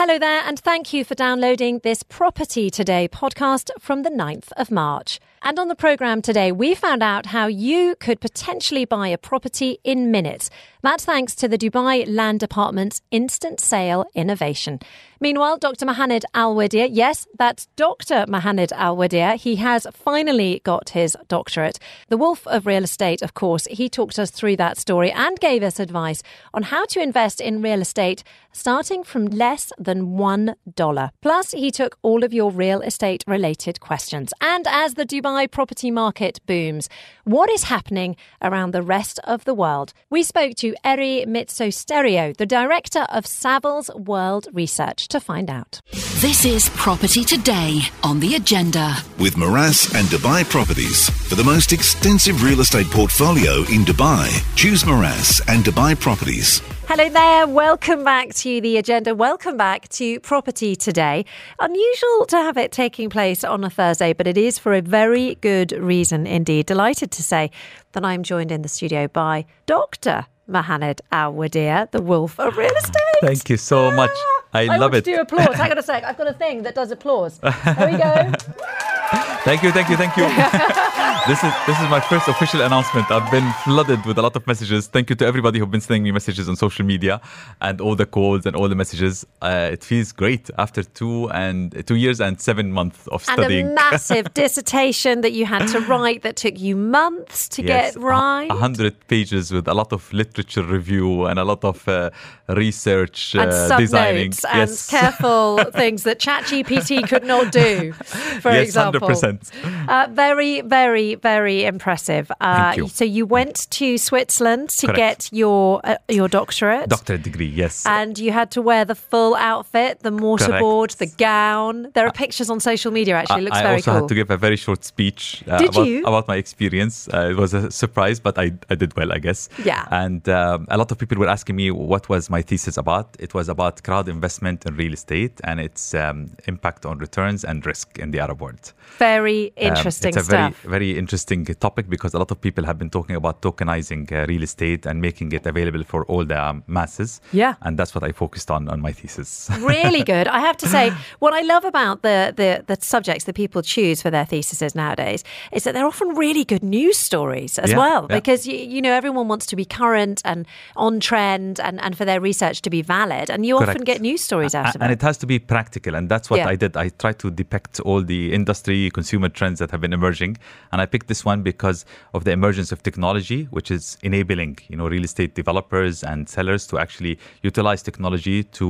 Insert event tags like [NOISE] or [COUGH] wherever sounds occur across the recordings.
Hello there, and thank you for downloading this Property Today podcast from the 9th of March. And on the programme today, we found out how you could potentially buy a property in minutes. That's thanks to the Dubai Land Department's instant sale innovation. Meanwhile, Dr. Mohaned Al Wadir, yes, that's Dr. Mohanad Alwadiya. He has finally got his doctorate. The Wolf of Real Estate, of course, he talked us through that story and gave us advice on how to invest in real estate starting from less than $1. Plus, he took all of your real estate related questions. And as the Dubai property market booms, what is happening around the rest of the world? We spoke to Eri Mitsostergiou, the director of Savills World Research, to find out. This is Property Today on the agenda. With Meraas and Dubai Properties. For the most extensive real estate portfolio in Dubai, choose Meraas and Dubai Properties. Hello there. Welcome back to the agenda. Welcome back to Property Today. Unusual to have it taking place on a Thursday, but it is for a very good reason indeed. Delighted to say that I'm joined in the studio by Dr. Mohaned Al Wadir, the wolf of real [LAUGHS] estate. Thank you so much. Ah, I, I love it. to do applause. Hang on a sec. I've got a thing that does applause. There we go. [LAUGHS] Thank you, thank you, thank you. [LAUGHS] this is this is my first official announcement. I've been flooded with a lot of messages. Thank you to everybody who've been sending me messages on social media and all the calls and all the messages. Uh, it feels great after two and two years and seven months of And studying. a massive [LAUGHS] dissertation that you had to write that took you months to Yes, get right. A hundred pages with a lot of literature review and a lot of uh, research and uh, designing. and [LAUGHS] careful things that ChatGPT could not do, for yes, example. hundred percent. Uh, very, very, very impressive. Uh, Thank you. So you went to Switzerland to Correct. get your uh, your doctorate. Doctorate degree, yes. and you had to wear the full outfit, the mortarboard, the gown. There are pictures on social media. Actually, it looks I very also had to give a very short speech uh, Did about, you? about my experience. Uh, it was a surprise, but I, I did well, I guess. Yeah. And um, a lot of people were asking me what was my thesis about. It was about crowd investment in real estate and its um, impact on returns and risk in the Arab world. very Um, interesting it's a stuff. very, very interesting topic because a lot of people have been talking about tokenizing uh, real estate and making it available for all the um, masses. Yeah. And that's what I focused on on my thesis. really good. I have to say, [LAUGHS] what I love about the, the the subjects that people choose for their theses nowadays is that they're often really good news stories as Yeah, well. yeah. Because you, you know everyone wants to be current and on trend, and, and for their research to be valid, and you often get news stories out of and it. And it has to be practical and that's what Yeah. i did i tried to depict all the industry consumer trends that have been emerging and i picked this one because of the emergence of technology which is enabling you know real estate developers and sellers to actually utilize technology to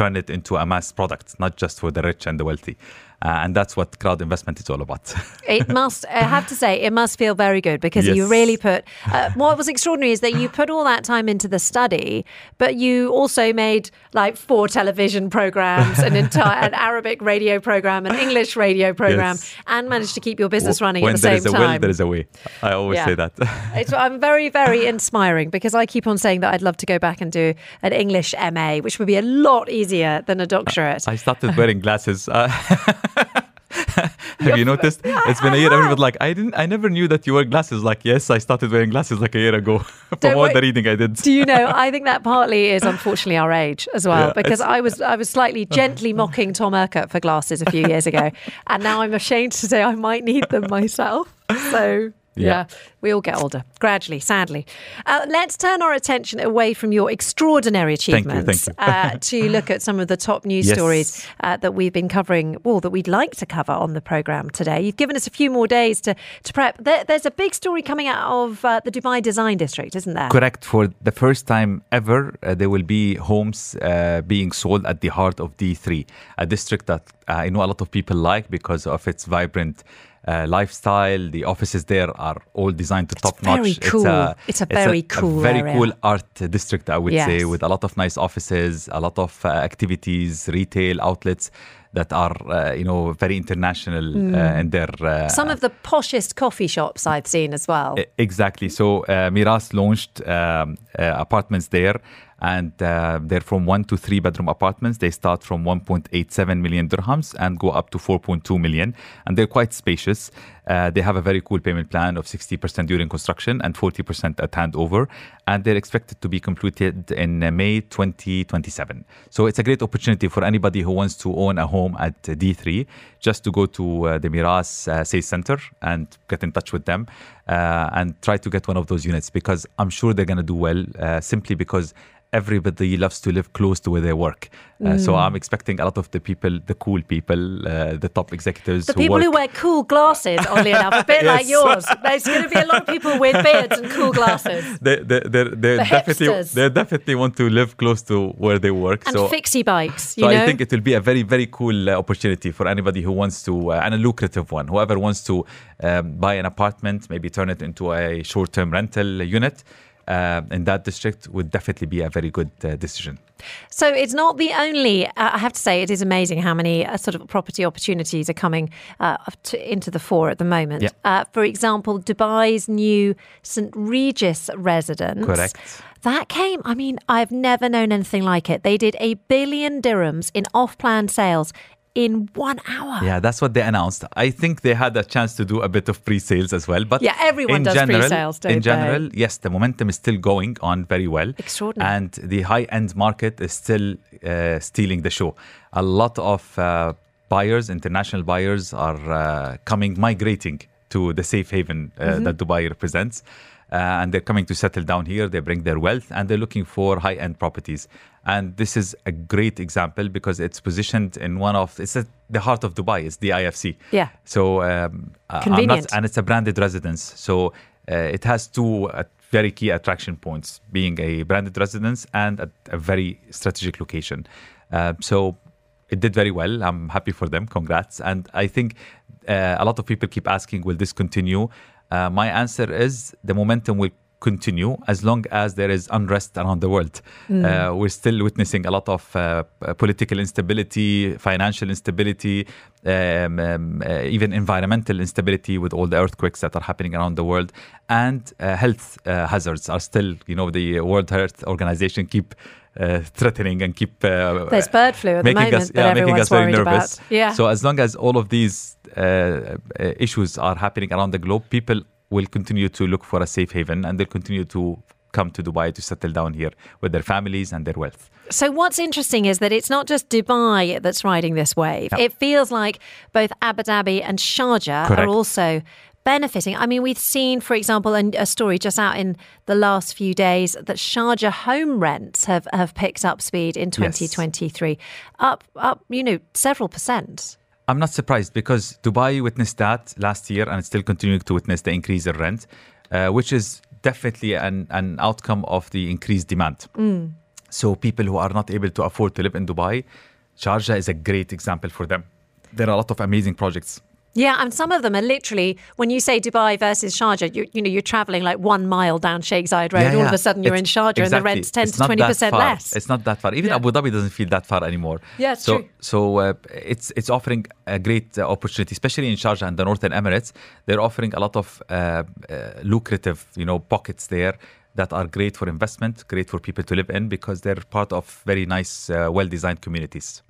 turn it into a mass product not just for the rich and the wealthy uh, and that's what crowd investment is all about [LAUGHS] It must, I have to say, it must feel very good because you really put. Uh, what was extraordinary is that you put all that time into the study, but you also made like four television programs, an entire an Arabic radio program, an English radio program, Yes. and managed to keep your business running when at the there same is a time. will there is a way i always Yeah. say that [LAUGHS] It's, I'm very, very inspiring because I keep on saying that I'd love to go back and do an English MA, which would be a lot easier than a doctorate. I started wearing glasses. Uh, [LAUGHS] have you noticed? It's been a year. Everybody like I didn't. I never knew that you wear glasses. Like yes, I started wearing glasses like a year ago [LAUGHS] from all the reading I did. Do you know? [LAUGHS] I think that partly is unfortunately our age as well, Yeah, because I was I was slightly uh-huh. gently mocking Tom Urquhart for glasses a few years ago, and now I'm ashamed to say I might need them myself. So. Yeah. Yeah. we all get older gradually, sadly. Uh, let's turn our attention away from your extraordinary Thank you, achievements thank you. uh, [LAUGHS] to look at some of the top news Yes. stories uh, that we've been covering, well, that we'd like to cover on the programme today. You've given us a few more days to, to prep. There, there's a big story coming out of uh, the Dubai Design District, isn't there? Correct. For the first time ever, uh, there will be homes uh, being sold at the heart of D3, a district that uh, I know a lot of people like because of its vibrant. Uh, lifestyle. The offices there are all designed to top notch. very cool. It's a very cool very area. cool art district, I would say, with a lot of nice offices, a lot of uh, activities, retail outlets that are, uh, you know, very international uh, in their. Uh, Mm. Some of the poshest coffee shops I've seen as well. Exactly. So uh, Meraas launched um, uh, apartments there, and uh, they're from one to three bedroom apartments. They start from 1.87 million dirhams and go up to 4.2 million, and they're quite spacious. Uh, they have a very cool payment plan of 60% during construction and 40% at handover, and they're expected to be completed in uh, May 2027. So it's a great opportunity for anybody who wants to own a home at D3 just to go to uh, the Meraas uh, Sales Center and get in touch with them uh, and try to get one of those units because I'm sure they're going to do well uh, simply because everybody loves to live close to where they work. Uh, So Mm. I'm expecting a lot of the people, the cool people, uh, the top executives The who people work. who wear cool glasses, oddly enough, a bit [LAUGHS] like yours. There's going to be a lot of people with beards and cool glasses. they, they, they, they The definitely hipsters. they definitely want to live close to where they work. And so fixie bikes, you so know? I think it will be a very, very cool uh, opportunity for anybody who wants to, uh, and a lucrative one. Whoever wants to um, buy an apartment, maybe turn it into a short-term rental unit uh, in that district would definitely be a very good uh, decision. So it's not the only. Uh, I have to say, it is amazing how many uh, sort of property opportunities are coming uh, to, into the fore at the moment. Yeah. Uh, for example, Dubai's new St Regis residence. Correct. That came. I mean, I've never known anything like it. They did a billion dirhams in off-plan sales in one hour. Yeah, that's what they announced. I think they had a chance to do a bit of pre-sales as well, but Yeah, everyone does general, pre-sales, don't in they? general, yes, the momentum is still going on very well. Extraordinary. And the high-end market is still uh, stealing the show. A lot of uh, buyers, international buyers, are uh, coming, migrating to the safe haven uh, Mm-hmm. that Dubai represents. Uh, and they're coming to settle down here. They bring their wealth and they're looking for high end properties. And this is a great example because it's positioned in one of, it's at the heart of Dubai, it's the IFC. Yeah. So, um, uh, Convenient. not, and it's a branded residence. So, uh, it has two uh, very key attraction points being a branded residence and a, a very strategic location. Uh, so, it did very well. I'm happy for them. Congrats. And I think uh, a lot of people keep asking, will this continue? Uh, my answer is the momentum will continue as long as there is unrest around the world. Uh, we're still witnessing a lot of uh, political instability, financial instability, um, um, uh, even environmental instability with all the earthquakes that are happening around the world, and uh, health uh, hazards are still, you know, the World Health Organization keep uh, threatening and keep uh, There's bird flu at the moment us, that yeah, making us very nervous. about. Yeah. So as long as all of these uh, uh, issues are happening around the globe, people will continue to look for a safe haven and they'll continue to come to Dubai to settle down here with their families and their wealth. So what's interesting is that it's not just Dubai that's riding this wave. It feels like both Abu Dhabi and Sharjah are also benefiting. I mean, we've seen, for example, a, a story just out in the last few days that Sharjah home rents have, have picked up speed in 2023, up up you know several percent. I'm not surprised because Dubai witnessed that last year and it's still continuing to witness the increase in rent, uh, which is definitely an, an outcome of the increased demand. So people who are not able to afford to live in Dubai, Sharjah is a great example for them. There are a lot of amazing projects. Yeah, and some of them are literally when you say Dubai versus Sharjah, you, you know you're traveling like one mile down Sheikh Zayed Road. Yeah, all of a sudden you're It's- in Sharjah and the rent's ten It's to twenty percent less. It's not that far. Even Yeah. Abu Dhabi doesn't feel that far anymore. Yeah, it's so, true. So uh, it's it's offering a great uh, opportunity, especially in Sharjah and the Northern Emirates. They're offering a lot of uh, uh, lucrative, you know, pockets there that are great for investment, great for people to live in because they're part of very nice, uh, well-designed communities.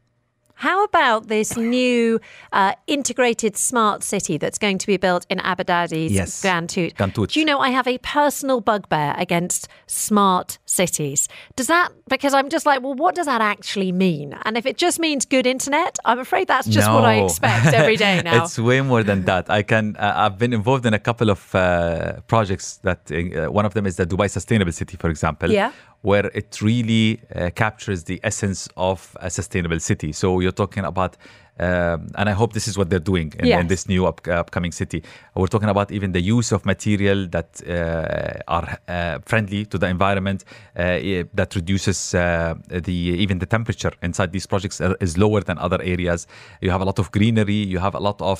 How about this new uh, integrated smart city that's going to be built in Abu Dhabi's Yes. Ghantoot? Do you know I have a personal bugbear against smart cities? Does that because I'm just like, well, what does that actually mean? And if it just means good internet, I'm afraid that's just what I expect every day [LAUGHS] now. it's way more than that. I can. Uh, I've been involved in a couple of uh, projects. That uh, one of them is the Dubai Sustainable City, for example. Yeah. Where it really uh, captures the essence of a sustainable city. So you're talking about. Um, and I hope this is what they're doing in, Yes. in this new up, upcoming city. We're talking about even the use of material that uh, are uh, friendly to the environment, uh, that reduces uh, the even the temperature inside these projects is lower than other areas. You have a lot of greenery. You have a lot of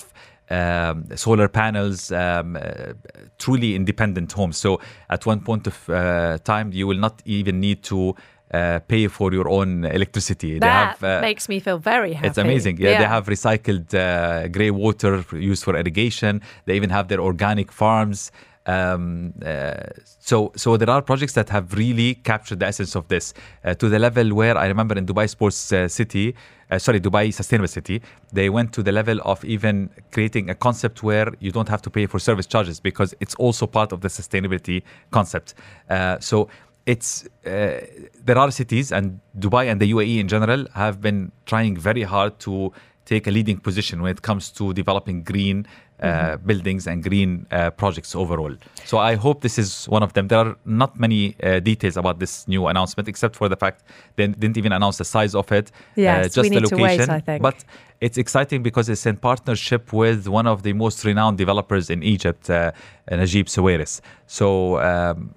um, solar panels, um, uh, truly independent homes. So at one point of uh, time, you will not even need to uh, pay for your own electricity. that they have, uh, makes me feel very happy. it's amazing. Yeah, they have recycled uh, grey water used for irrigation. They even have their organic farms. Um, uh, so, so there are projects that have really captured the essence of this uh, to the level where I remember in Dubai Sports uh, City, uh, sorry, Dubai Sustainable City, they went to the level of even creating a concept where you don't have to pay for service charges because it's also part of the sustainability concept. Uh, so it's uh, there are cities and Dubai and the UAE in general have been trying very hard to take a leading position when it comes to developing green uh, buildings and green uh, projects overall. So I hope this is one of them. There are not many uh, details about this new announcement, except for the fact they didn't even announce the size of it, uh, Yes, just the wait, location. I think. But it's exciting because it's in partnership with one of the most renowned developers in Egypt, uh, Naguib Sawiris. So um,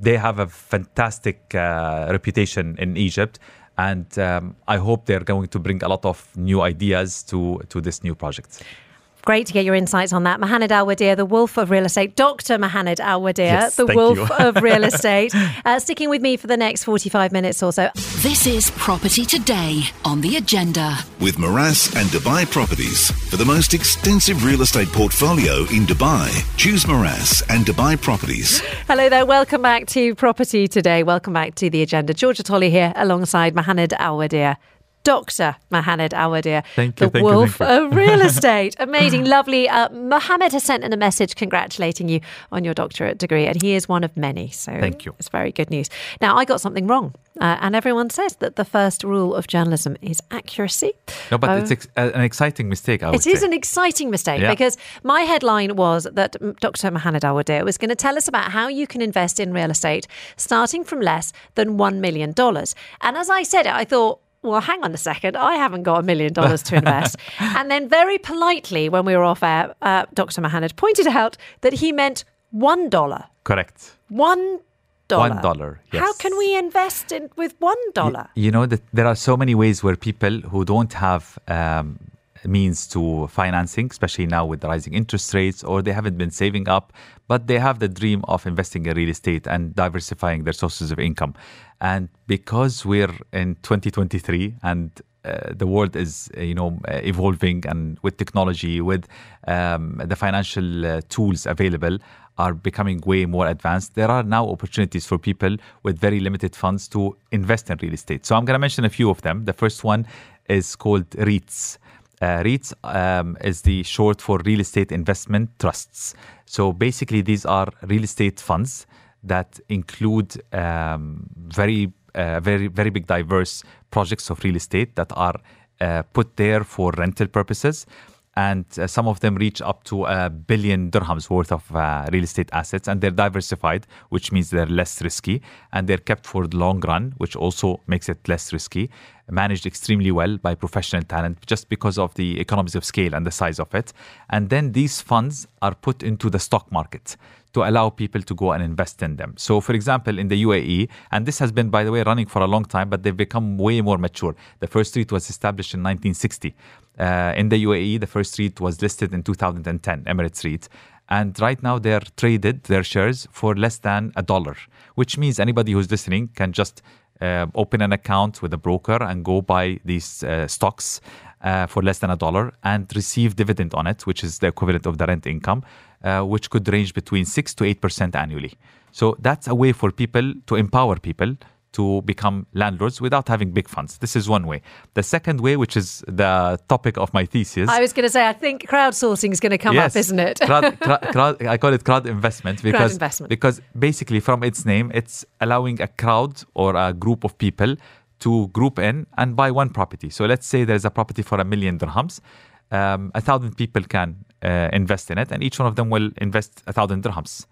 they have a fantastic uh, reputation in Egypt. And um, I hope they're going to bring a lot of new ideas to, to this new project. Great to get your insights on that. Mohanad Alwadiya, the wolf of real estate. Dr. Mohanad Alwadiya, Yes, the wolf of real [LAUGHS] estate. Uh, sticking with me for the next 45 minutes or so. This is Property Today on the agenda. With Meraas and Dubai Properties. For the most extensive real estate portfolio in Dubai, choose Meraas and Dubai Properties. Hello there. Welcome back to Property Today. Welcome back to the agenda. Georgia Tolley here alongside Mohanad Alwadiya. Dr. Mohanad Alwadiya, Thank you, the you, wolf of [LAUGHS] real estate. Amazing, lovely. Uh, Mohamed has sent in a message congratulating you on your doctorate degree, and he is one of many. So Thank you. It's very good news. Now, I got something wrong, uh, and everyone says that the first rule of journalism is accuracy. No, but Oh. it's ex- uh, an exciting mistake, I would It is say. an exciting mistake Yeah. because my headline was that Dr. Mohanad Alwadiya was going to tell us about how you can invest in real estate starting from less than $1 million. And as I said it, I thought, well, hang on a second. I haven't got a million dollars to invest. [LAUGHS] and then, very politely, when we were off air, uh, Dr. Mohanad pointed out that he meant $1. Correct. $1. One dollar, Yes. How can we invest in with $1? You know that there are so many ways where people who don't have um, means to financing, especially now with the rising interest rates, or they haven't been saving up, but they have the dream of investing in real estate and diversifying their sources of income. And because we're in 2023 and uh, the world is, uh, you know, uh, evolving, and with technology, with um, the financial uh, tools available, are becoming way more advanced. There are now opportunities for people with very limited funds to invest in real estate. So I'm going to mention a few of them. The first one is called REITs. Uh, REITs um, is the short for real estate investment trusts. So basically, these are real estate funds that include um, very, uh, very, very big, diverse projects of real estate that are uh, put there for rental purposes. And uh, some of them reach up to a billion dirhams worth of uh, real estate assets. And they're diversified which means they're less risky. And they're kept for the long run which also makes it less risky managed extremely well by professional talent just because of the economies of scale and the size of it and then these funds are put into the stock market to allow people to go and invest in them. So, for example, in the UAE, and this has been, by the way, running for a long time, but they've become way more mature. The first REIT was established in 1960. Uh, in the UAE, the first REIT was listed in 2010, Emirates REIT. And right now, they're traded, their shares, for less than a dollar, which means anybody who's listening can just open an account with a broker and go buy these uh, stocks uh, for less than a dollar and receive dividend on it, which is the equivalent of the rent income, uh, which could range between 6 to 8% annually. So that's a way for people to empower people to become landlords without having big funds. This is one way. The second way, which is the topic of my thesis, I was going to say, I think crowdsourcing is going to come up, isn't it? crowd, [LAUGHS] crowd, crowd, I call it crowd investment because investment. because basically from its name, it's allowing a crowd or a group of people to group in and buy one property. So let's say there's a property for a million dirhams. Um, a thousand people can uh, invest in it, and each one of them will invest a thousand dirhams,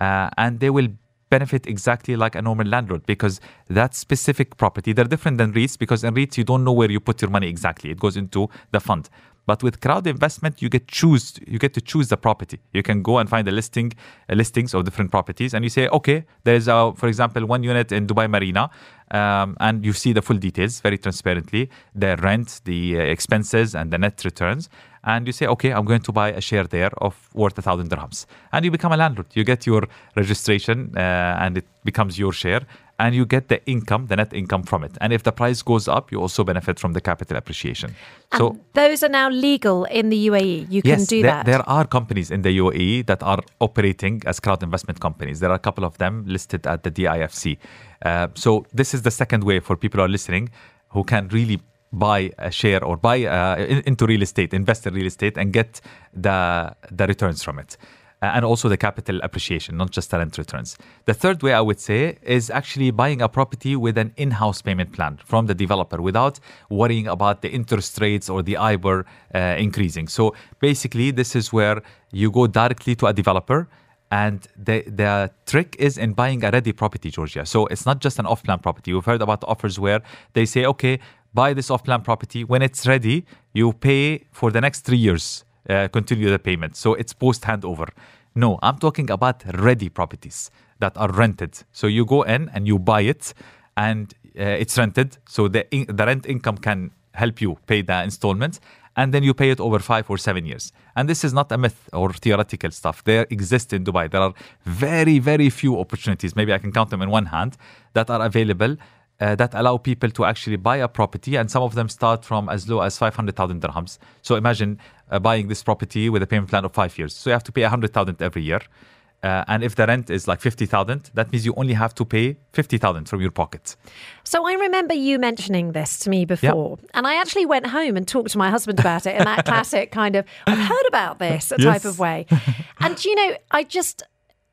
uh, and they will benefit exactly like a normal landlord because that specific property they're different than REITs because in REITs you don't know where you put your money exactly. It goes into the fund. But with crowd investment you get choose you get to choose the property. You can go and find the listing listings of different properties and you say okay there's a for example one unit in Dubai Marina um, and you see the full details very transparently the rent the uh, expenses and the net returns and you say, okay, I'm going to buy a share there of worth a thousand dirhams, and you become a landlord. You get your registration, uh, and it becomes your share, and you get the income, the net income from it. And if the price goes up, you also benefit from the capital appreciation. So those are now legal in the UAE. You can do there, that. there are companies in the UAE that are operating as crowd investment companies. There are a couple of them listed at the DIFC. Uh, so this is the second way for people who are listening who can really buy a share or buy uh, into real estate, invest in real estate, and get the the returns from it. Uh, and also the capital appreciation, not just the rent returns. The third way I would say is actually buying a property with an in-house payment plan from the developer without worrying about the interest rates or the EIBOR uh, increasing. So basically, this is where you go directly to a developer and the, the trick is in buying a ready property, Georgia. So it's not just an off plan property. We've heard about offers where they say, okay, buy this off plan property. When it's ready, you pay for the next three years, uh, continue the payment. So it's post handover. No, I'm talking about ready properties that are rented. So you go in and you buy it and uh, it's rented. So the, in, the rent income can help you pay the installment and then you pay it over five or seven years. And this is not a myth or theoretical stuff. There exist in Dubai. There are very, very few opportunities, maybe I can count them in one hand, that are available uh, that allow people to actually buy a property. And some of them start from as low as 500,000 dirhams. So imagine uh, buying this property with a payment plan of five years. So you have to pay 100,000 every year. Uh, and if the rent is like 50,000, that means you only have to pay 50,000 from your pocket. So I remember you mentioning this to me before, and I actually went home and talked to my husband about it in that [LAUGHS] classic kind of "I've heard about this" [LAUGHS] type of way. And you know, I just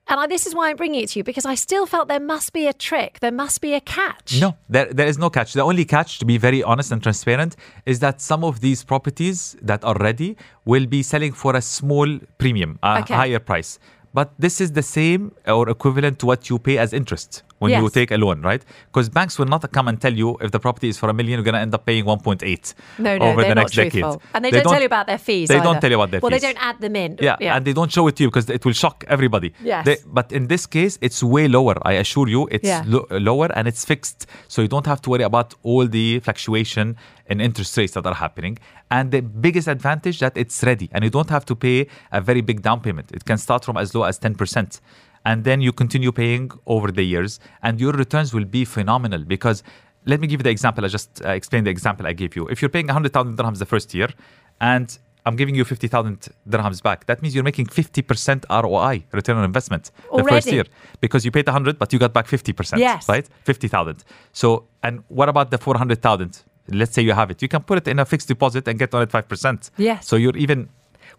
and I, this is why I'm bringing it to you because I still felt there must be a trick, there must be a catch. No, there, there is no catch. The only catch, to be very honest and transparent, is that some of these properties that are ready will be selling for a small premium, a Okay. higher price. But this is the same or equivalent to what you pay as interest when you take a loan, right? Because banks will not come and tell you if the property is for a million, you're going to end up paying 1.8 No, no, over they're the not next truthful. decade. And they, don't, tell you about their fees. They either. don't tell you about their well, fees. they don't add them in. Yeah, and they don't show it to you because it will shock everybody. Yes. They- but in this case, it's way lower. I assure you, it's Yeah. lo- lower and it's fixed. So you don't have to worry about all the fluctuation in interest rates that are happening. And the biggest advantage that it's ready and you don't have to pay a very big down payment. It can start from as low as 10%. And then you continue paying over the years and your returns will be phenomenal because let me give you the example. I just uh, explained the example I gave you. If you're paying 100,000 dirhams the first year and I'm giving you 50,000 dirhams back. That means you're making 50% ROI, return on investment, the first year. Because you paid 100, but you got back 50%. Yes. Right? 50,000. So, and what about the 400,000? Let's say you have it. You can put it in a fixed deposit and get on it 5%. Yes. So you're even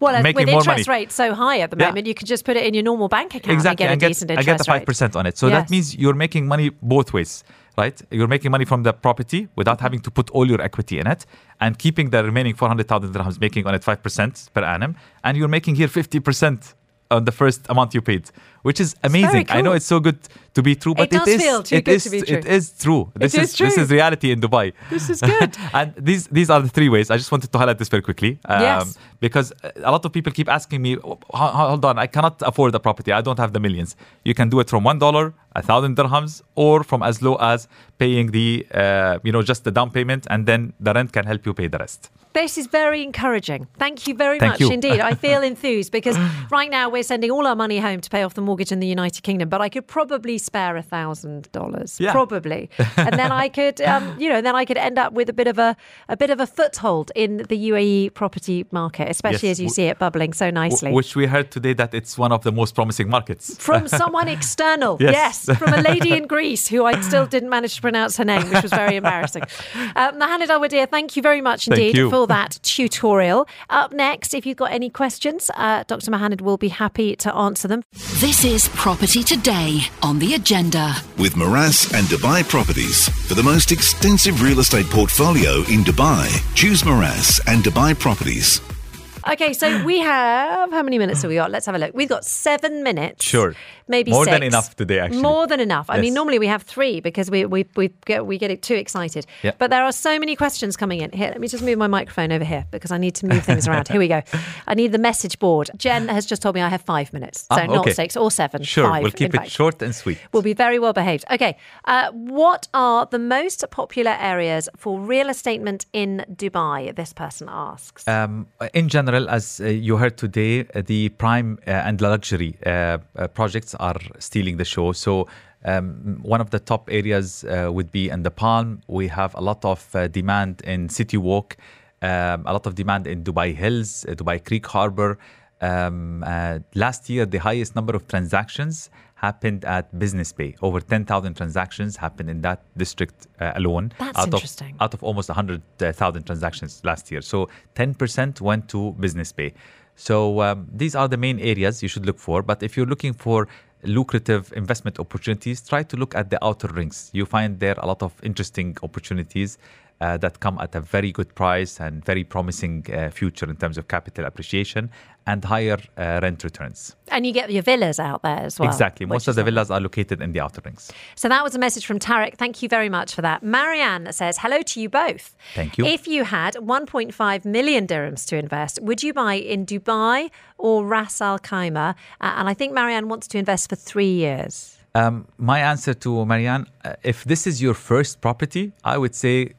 Well, uh, making with more interest money. rates so high at the Yeah. moment, you can just put it in your normal bank account exactly and and get a get, I get the five percent on it. So Yes. that means you're making money both ways, right? You're making money from the property without mm-hmm. having to put all your equity in it, and keeping the remaining four hundred thousand dirhams, making on it five percent per annum, and you're making here fifty percent on the first amount you paid, which is amazing. I know it's so good to be true, but does is feel too it good is- to be true. It is true. This is is, this is reality in Dubai. This is [LAUGHS] good. and these these are the three ways. I just wanted to highlight this very quickly. Um, Yes. Because a lot of people keep asking me, "Ho- ho- hold on, I cannot afford the property. I don't have the millions. You can do it from one dollar, a thousand dirhams, or from as low as paying the, uh, you know, just the down payment, and then the rent can help you pay the rest. This is very encouraging. Thank you very Thank much you. indeed. I [LAUGHS] feel enthused because right now we're sending all our money home to pay off the mortgage in the United Kingdom, but I could probably spare a thousand dollars, probably, and then I could, [LAUGHS] um, you know, then I could end up with a bit of a a bit of a foothold in the UAE property market, especially Yes. as you W- see it bubbling so nicely. W- which we heard today that it's one of the most promising markets. from [LAUGHS] someone external. Yes. from a lady in Greece who I still didn't manage to pronounce her name, which was very embarrassing. Uh, Mohanad Alwadiya, thank you very much Thank indeed you. For that tutorial. Up next, if you've got any questions, uh, Dr. Mohanad will be happy to answer them. This is Property Today on the agenda. With Meraas and Dubai Properties. For the most extensive real estate portfolio in Dubai, choose Meraas and Dubai Properties. Okay, so we have how many minutes have we got? Let's have a look. We've got seven minutes. Sure. Maybe More six. than enough today, actually. More than enough. I mean, normally we have three because we we we get we get it too excited. Yeah. But there are so many questions coming in. Here, let me just move my microphone over here because I need to move things around. Here we go. I need the message board. Jen has just told me I have five minutes, so Ah, not six or seven. Sure, five, we'll keep it fact. short and sweet. We'll be very well behaved. Okay. Uh, what are the most popular areas for real estate in Dubai? This person asks. Um, in general, as uh, you heard today, uh, the prime uh, and luxury uh, uh, projects are stealing the show. So Um, one of the top areas uh, would be in the Palm. We have a lot of uh, demand in City Walk, um, a lot of demand in Dubai Hills, uh, Dubai Creek Harbor. Um, uh, last year, the highest number of transactions happened at Business Bay. Over 10,000 transactions happened in that district uh, alone. That's out interesting. Of, out of almost 100,000 transactions last year. So 10% went to Business Bay. So um, these are the main areas you should look for. But if you're looking for lucrative investment opportunities, try to look at the outer rings. You find there a lot of interesting opportunities uh, that come at a very good price and very promising uh, future in terms of capital appreciation and higher uh, rent returns. And you get your villas out there as well. exactly. Most of the villas are located in the outer rings. So that was a message from Tarek. Thank you very much for that. Marianne says, hello to you both. Thank you. If you had 1.5 million dirhams to invest, would you buy in Dubai or Ras Al Khaimah? Uh, and I think Marianne wants to invest for three years. Um, my answer to Marianne, uh, if this is your first property, I would say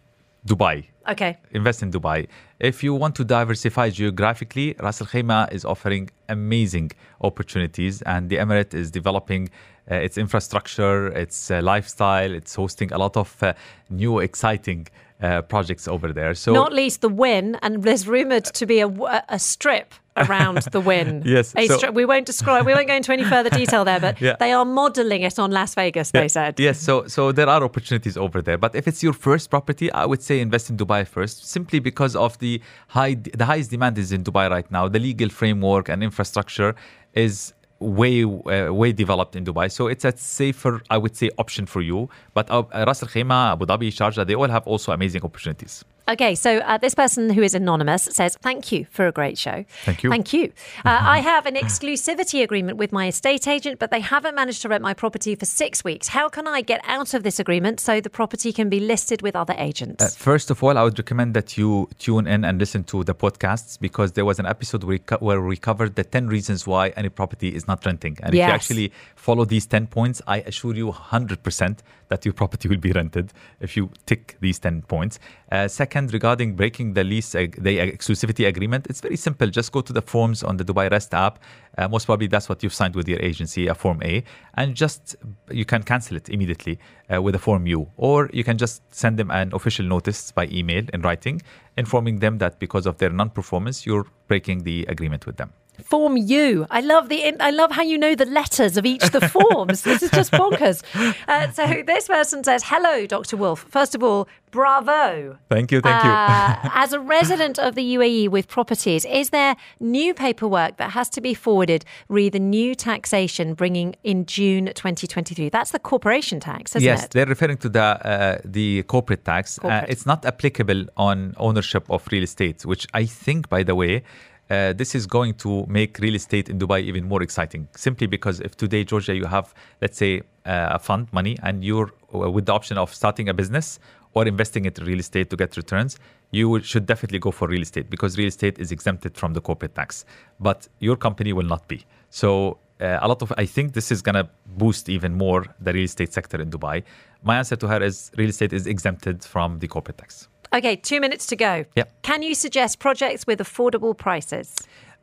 Dubai. Okay. Invest in Dubai. If you want to diversify geographically, Ras Al Khaimah is offering amazing opportunities, and the Emirate is developing uh, its infrastructure, its uh, lifestyle. It's hosting a lot of uh, new, exciting uh, projects over there. So Not least the Wynn, and there's rumoured to be a, a strip around the Wynn. [LAUGHS] Yes, A so- strip. We won't describe. We won't go into any further detail there, but [LAUGHS] Yeah. they are modelling it on Las Vegas. They said. Yes, so so there are opportunities over there. But if it's your first property, I would say invest in Dubai first, simply because of the high the highest demand is in Dubai right now. The legal framework and infrastructure is way uh, way developed in Dubai, so it's a safer, I would say, option for you. But uh, Ras Al Khaimah, Abu Dhabi, Sharjah, they all have also amazing opportunities. Okay, so uh, this person who is anonymous says, Thank you for a great show. Thank you. Thank you. Uh, I have an exclusivity agreement with my estate agent, but they haven't managed to rent my property for six weeks. How can I get out of this agreement so the property can be listed with other agents? Uh, first of all, I would recommend that you tune in and listen to the podcasts because there was an episode where we, co- where we covered the 10 reasons why any property is not renting. And if you actually follow these 10 points, I assure you 100% that your property will be rented if you tick these 10 points. Uh, second, regarding breaking the lease, the exclusivity agreement, it's very simple. Just go to the forms on the Dubai Rest app. Uh, most probably that's what you've signed with your agency, a Form A, and just you can cancel it immediately uh, with a Form U. Or you can just send them an official notice by email in writing, informing them that because of their non performance, you're breaking the agreement with them. Form U. I love the. I love how you know the letters of each of the [LAUGHS] forms. this is just bonkers. Uh, so this person says, "Hello, Dr. Wolf. First of all, bravo. Thank you, thank you. Uh, as a [LAUGHS] resident of the UAE with properties, is there new paperwork that has to be forwarded re the new taxation bringing in June 2023? That's the corporation tax, isn't yes, it? Yes, they're referring to the uh, the corporate tax. Corporate. Uh, it's not applicable on ownership of real estate, which I think, by the way, uh, this is going to make real estate in Dubai even more exciting. Simply because if today, Georgia, you have, let's say, uh, a fund money, and you're uh, with the option of starting a business or investing it in real estate to get returns, you should definitely go for real estate because real estate is exempted from the corporate tax. But your company will not be. So uh, a lot of I think this is gonna boost even more the real estate sector in Dubai. My answer to her is real estate is exempted from the corporate tax. Okay, two minutes to go. Yep. Can you suggest projects with affordable prices?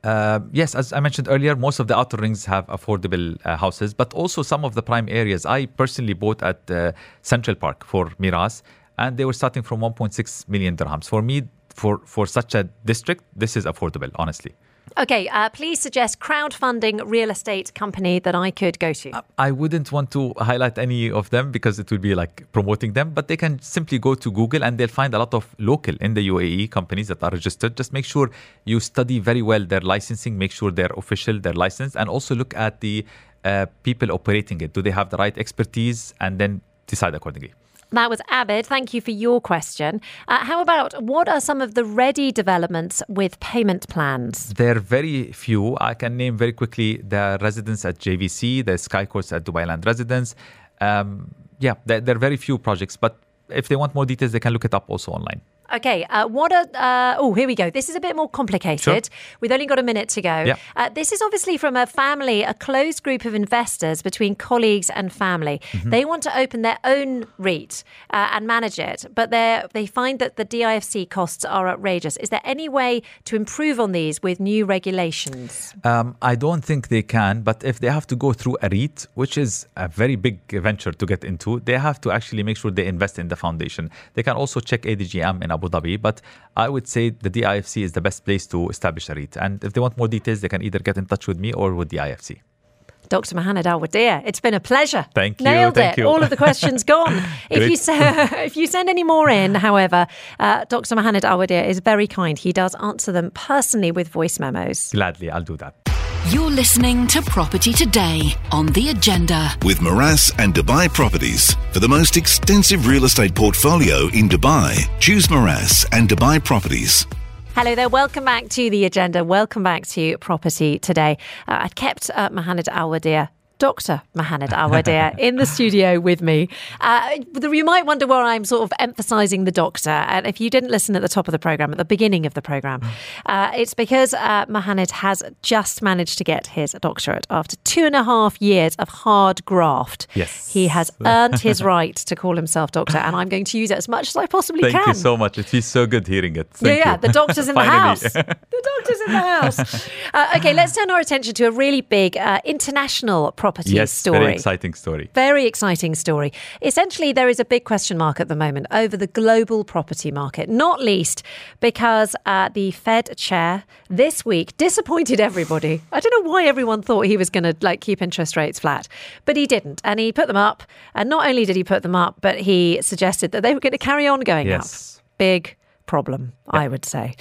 Uh, yes, as I mentioned earlier, most of the outer rings have affordable uh, houses, but also some of the prime areas. I personally bought at uh, Central Park for Meraas, and they were starting from 1.6 million dirhams. For me, for for such a district, this is affordable, honestly. Okay, uh, please suggest crowdfunding real estate company that I could go to. I wouldn't want to highlight any of them because it would be like promoting them, but they can simply go to Google and they'll find a lot of local in the UAE companies that are registered. Just make sure you study very well their licensing, make sure they're official, they're licensed, and also look at the uh, people operating it. Do they have the right expertise? And then decide accordingly. That was Abid. Thank you for your question. Uh, how about what are some of the ready developments with payment plans? There are very few. I can name very quickly the residents at JVC, the Sky Courts at Dubai Land Residence. Um, yeah, there, there are very few projects, but if they want more details, they can look it up also online. Okay, uh, what a. Uh, oh, here we go. This is a bit more complicated. Sure. We've only got a minute to go. Uh, this is obviously from a family, a closed group of investors between colleagues and family. Mm-hmm. They want to open their own REIT uh, and manage it, but they they find that the DIFC costs are outrageous. Is there any way to improve on these with new regulations? Um, I don't think they can, but if they have to go through a REIT, which is a very big venture to get into, they have to actually make sure they invest in the foundation. They can also check ADGM in Abu Dhabi, but I would say the DIFC is the best place to establish a REIT. And if they want more details, they can either get in touch with me or with the IFC. Dr. Mohanad Alwadiya, it's been a pleasure. Thank you, Nailed thank it. you. All of the questions gone. [LAUGHS] if you send, [LAUGHS] if you send any more in, however, uh, Dr. Mohanad Alwadiya is very kind. He does answer them personally with voice memos. Gladly, I'll do that. You're listening to Property Today on The Agenda. With Meraas and Dubai Properties. For the most extensive real estate portfolio in Dubai, choose Meraas and Dubai Properties. Hello there. Welcome back to the agenda. Welcome back to Property Today. Uh, I've kept uh, Mohanad Alwadiya. Dr. Mohanad Alwadiya [LAUGHS] in the studio with me. Uh, you might wonder why I'm sort of emphasising the doctor. And if you didn't listen at the top of the programme, at the beginning of the programme, [SIGHS] uh, it's because uh, Mohanad has just managed to get his doctorate after two and a half years of hard graft. Yes. He has [LAUGHS] earned his right to call himself doctor, and I'm going to use it as much as I possibly Thank can. Thank you so much. It feels so good hearing it. Yeah, Thank yeah, you. the doctor's in the house. The doctor's in the house. [LAUGHS] Uh, okay, let's turn our attention to a really big uh, international property yes, story. very exciting story. Very exciting story. Essentially, there is a big question mark at the moment over the global property market, not least because uh, the Fed chair this week disappointed everybody. I don't know why everyone thought he was going to like keep interest rates flat, but he didn't, and he put them up. And not only did he put them up, but he suggested that they were going to carry on going Yes. up. Big problem, I would say.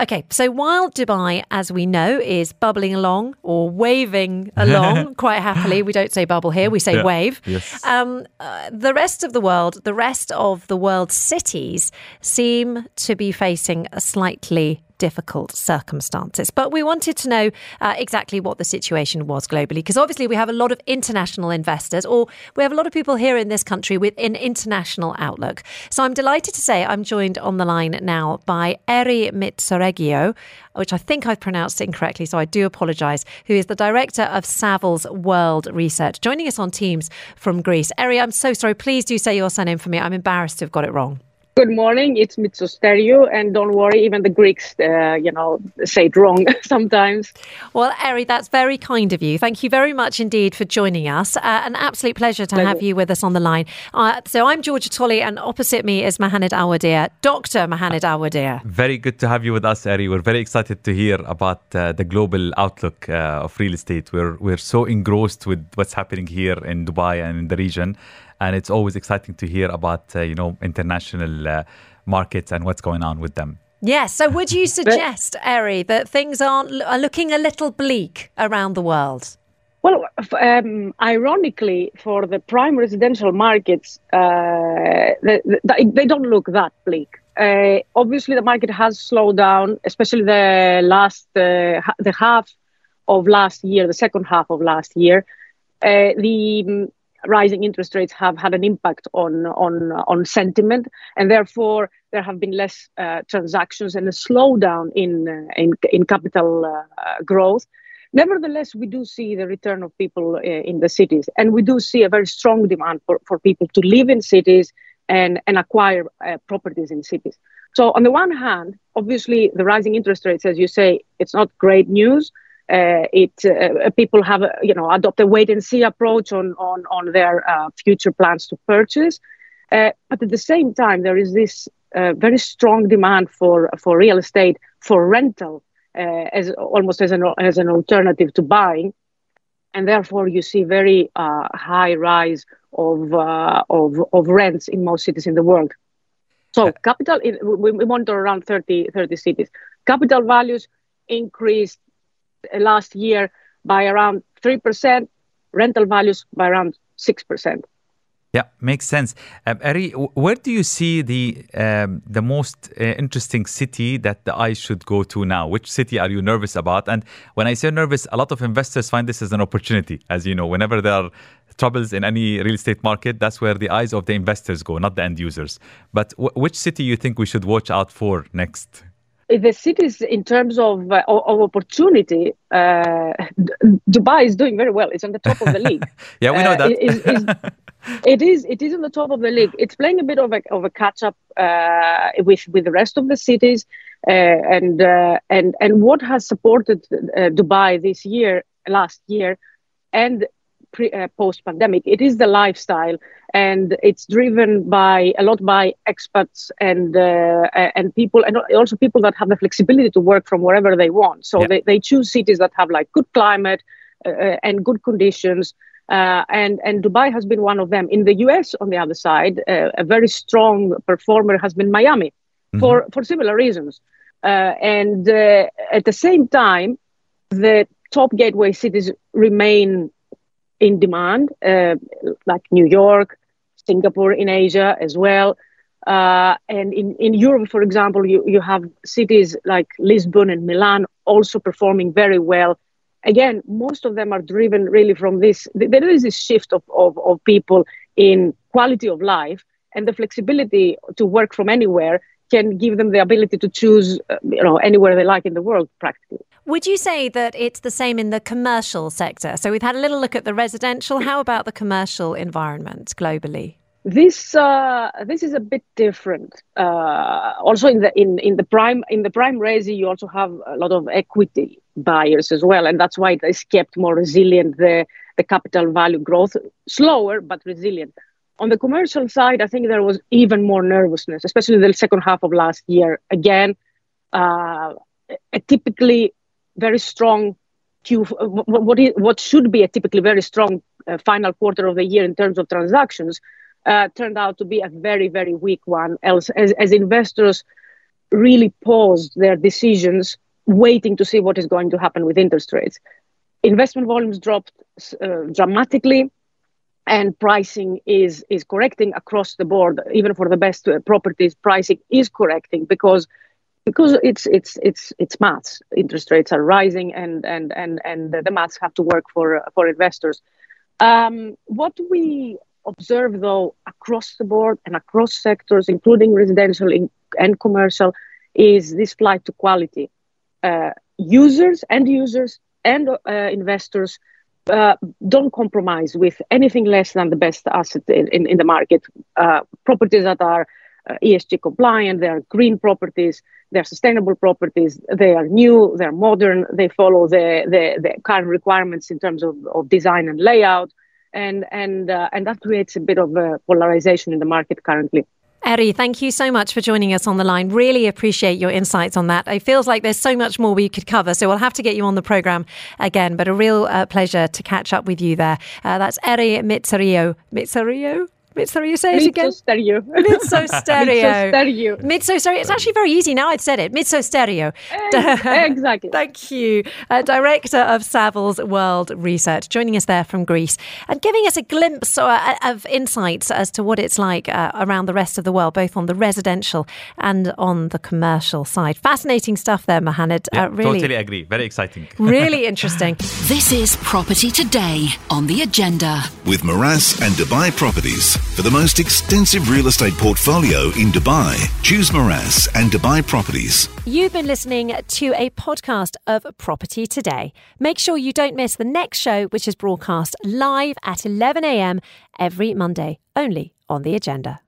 Okay, so while Dubai, as we know, is bubbling along or waving [LAUGHS] along quite happily, we don't say bubble here, we say Yeah. wave. Yes. Um, uh, the rest of the world, the rest of the world's cities seem to be facing a slightly difficult circumstances. But we wanted to know uh, exactly what the situation was globally, because obviously we have a lot of international investors, or we have a lot of people here in this country with an international outlook. So I'm delighted to say I'm joined on the line now by Eri Mitsoregio, which I think I've pronounced incorrectly, so I do apologise, who is the director of Savills World Research, joining us on Teams from Greece. Eri, I'm so sorry. Please do say your surname for me. I'm embarrassed to have got it wrong. Good morning. It's Mitsostergiou, and don't worry, even the Greeks, uh, you know, say it wrong [LAUGHS] sometimes. Well, Eri, that's very kind of you. Thank you very much indeed for joining us. Uh, an absolute pleasure to have you with us on the line. Uh, so I'm Georgia Tolley, and opposite me is Mohanad Alwadiya, Dr. Mohanad Alwadiya. Very good to have you with us, Eri. We're very excited to hear about uh, the global outlook uh, of real estate. We're we're so engrossed with what's happening here in Dubai and in the region, and it's always exciting to hear about uh, you know international uh, markets and what's going on with them. Yes. So would you [LAUGHS] suggest, Eri, that things aren't are looking a little bleak around the world? Well, um, ironically, for the prime residential markets, uh, they, they, they don't look that bleak. Uh, obviously, the market has slowed down, especially the last uh, the half of last year, the second half of last year. Uh, the rising interest rates have had an impact on on on sentiment, and therefore there have been less uh, transactions and a slowdown in uh, in, in capital uh, growth. Nevertheless, we do see the return of people uh, in the cities, and we do see a very strong demand for, for people to live in cities and, and acquire uh, properties in cities. So, on the one hand, obviously, the rising interest rates, as you say, it's not great news. Uh, it uh, people have uh, you know adopt a wait and see approach on on on their uh, future plans to purchase, uh, but at the same time, there is this uh, very strong demand for for real estate for rental uh, as almost as an as an alternative to buying, and therefore you see very uh, high rise of, uh, of of rents in most cities in the world. So capital, in, we, monitor around 30, 30 cities. Capital values increased uh, last year by around three percent. Rental values by around six percent. Yeah, makes sense. Um, Ari, where do you see the um, the most uh, interesting city that the eyes should go to now? Which city are you nervous about? And when I say nervous, a lot of investors find this as an opportunity. As you know, whenever there are troubles in any real estate market, that's where the eyes of the investors go, not the end users. But w- which city you think we should watch out for next? The cities in terms of uh, of opportunity uh, dubai is doing very well. It's on the top of the league. [LAUGHS] Yeah we know uh, that. it, [LAUGHS] it is it is on the top of the league. It's playing a bit of a, of a catch up uh, with with the rest of the cities. Uh, and uh, and and what has supported dubai this year last year and pre, post pandemic it is the lifestyle and it's driven by a lot by expats and uh, and people and also people that have the flexibility to work from wherever they want so yeah. they, they choose cities that have like good climate uh, uh and good conditions uh, and and Dubai has been one of them. In the US, on the other side, uh, a very strong performer has been Miami, mm-hmm. for for similar reasons. Uh, and at the same time, the top gateway cities remain in demand, like New York, Singapore in Asia as well. Uh, and in, in Europe, for example, you, you have cities like Lisbon and Milan also performing very well. Again, most of them are driven really from this. There is this shift of, of, of people in quality of life and the flexibility to work from anywhere can give them the ability to choose uh, you know anywhere they like in the world practically would you say that it's the same in the commercial sector so we've had a little look at the residential how about the commercial environment globally this uh, this is a bit different. Uh, also, in the in, in the prime in the prime resi, you also have a lot of equity buyers as well, and that's why it is kept more resilient. The the capital value growth slower but resilient. On the commercial side, I think there was even more nervousness, especially the second half of last year. Again, uh, typically very strong Q. What, is, what should be a typically very strong uh, final quarter of the year in terms of transactions uh, turned out to be a very, very weak one, as, as, as investors really paused their decisions, waiting to see what is going to happen with interest rates. Investment volumes dropped uh, dramatically, and pricing is is correcting across the board. Even for the best uh, properties, pricing is correcting because because it's it's it's it's maths. Interest rates are rising, and and and and the maths have to work for for investors. Um, what we observe, though, across the board and across sectors, including residential and commercial, is this flight to quality. Uh, users and users and uh, investors uh, don't compromise with anything less than the best asset in, in, in the market. Uh, properties that are uh, ESG compliant, they are green properties, they're sustainable properties, they are new, they're modern, they follow the, the, the current requirements in terms of, of design and layout and and uh, and that creates a bit of a polarization in the market currently. Eri, thank you so much for joining us on the line. Really appreciate your insights on that. It feels like there's so much more we could cover, so we'll have to get you on the program again. But a real uh, pleasure to catch up with you there. Uh, that's Eri Mitsario. Mitsario? Mitsurio, say it again. Stereo. Mitso [LAUGHS] stereo. stereo. Mitso stereo. It's actually very easy now. I've said it. Mitso stereo. exactly. [LAUGHS] Thank you, uh, director of Savills World Research, joining us there from Greece and giving us a glimpse uh, of insights as to what it's like uh, around the rest of the world, both on the residential and on the commercial side. Fascinating stuff there, Mohanad. Yeah, uh, really, totally agree. Very exciting. really [LAUGHS] interesting. This is Property Today on the agenda with Meraas and Dubai Properties. For the most extensive real estate portfolio in Dubai, choose Meraas and Dubai Properties. You've been listening to a podcast of Property Today. Make sure you don't miss the next show, which is broadcast live at 11 a.m. every Monday, only on the agenda.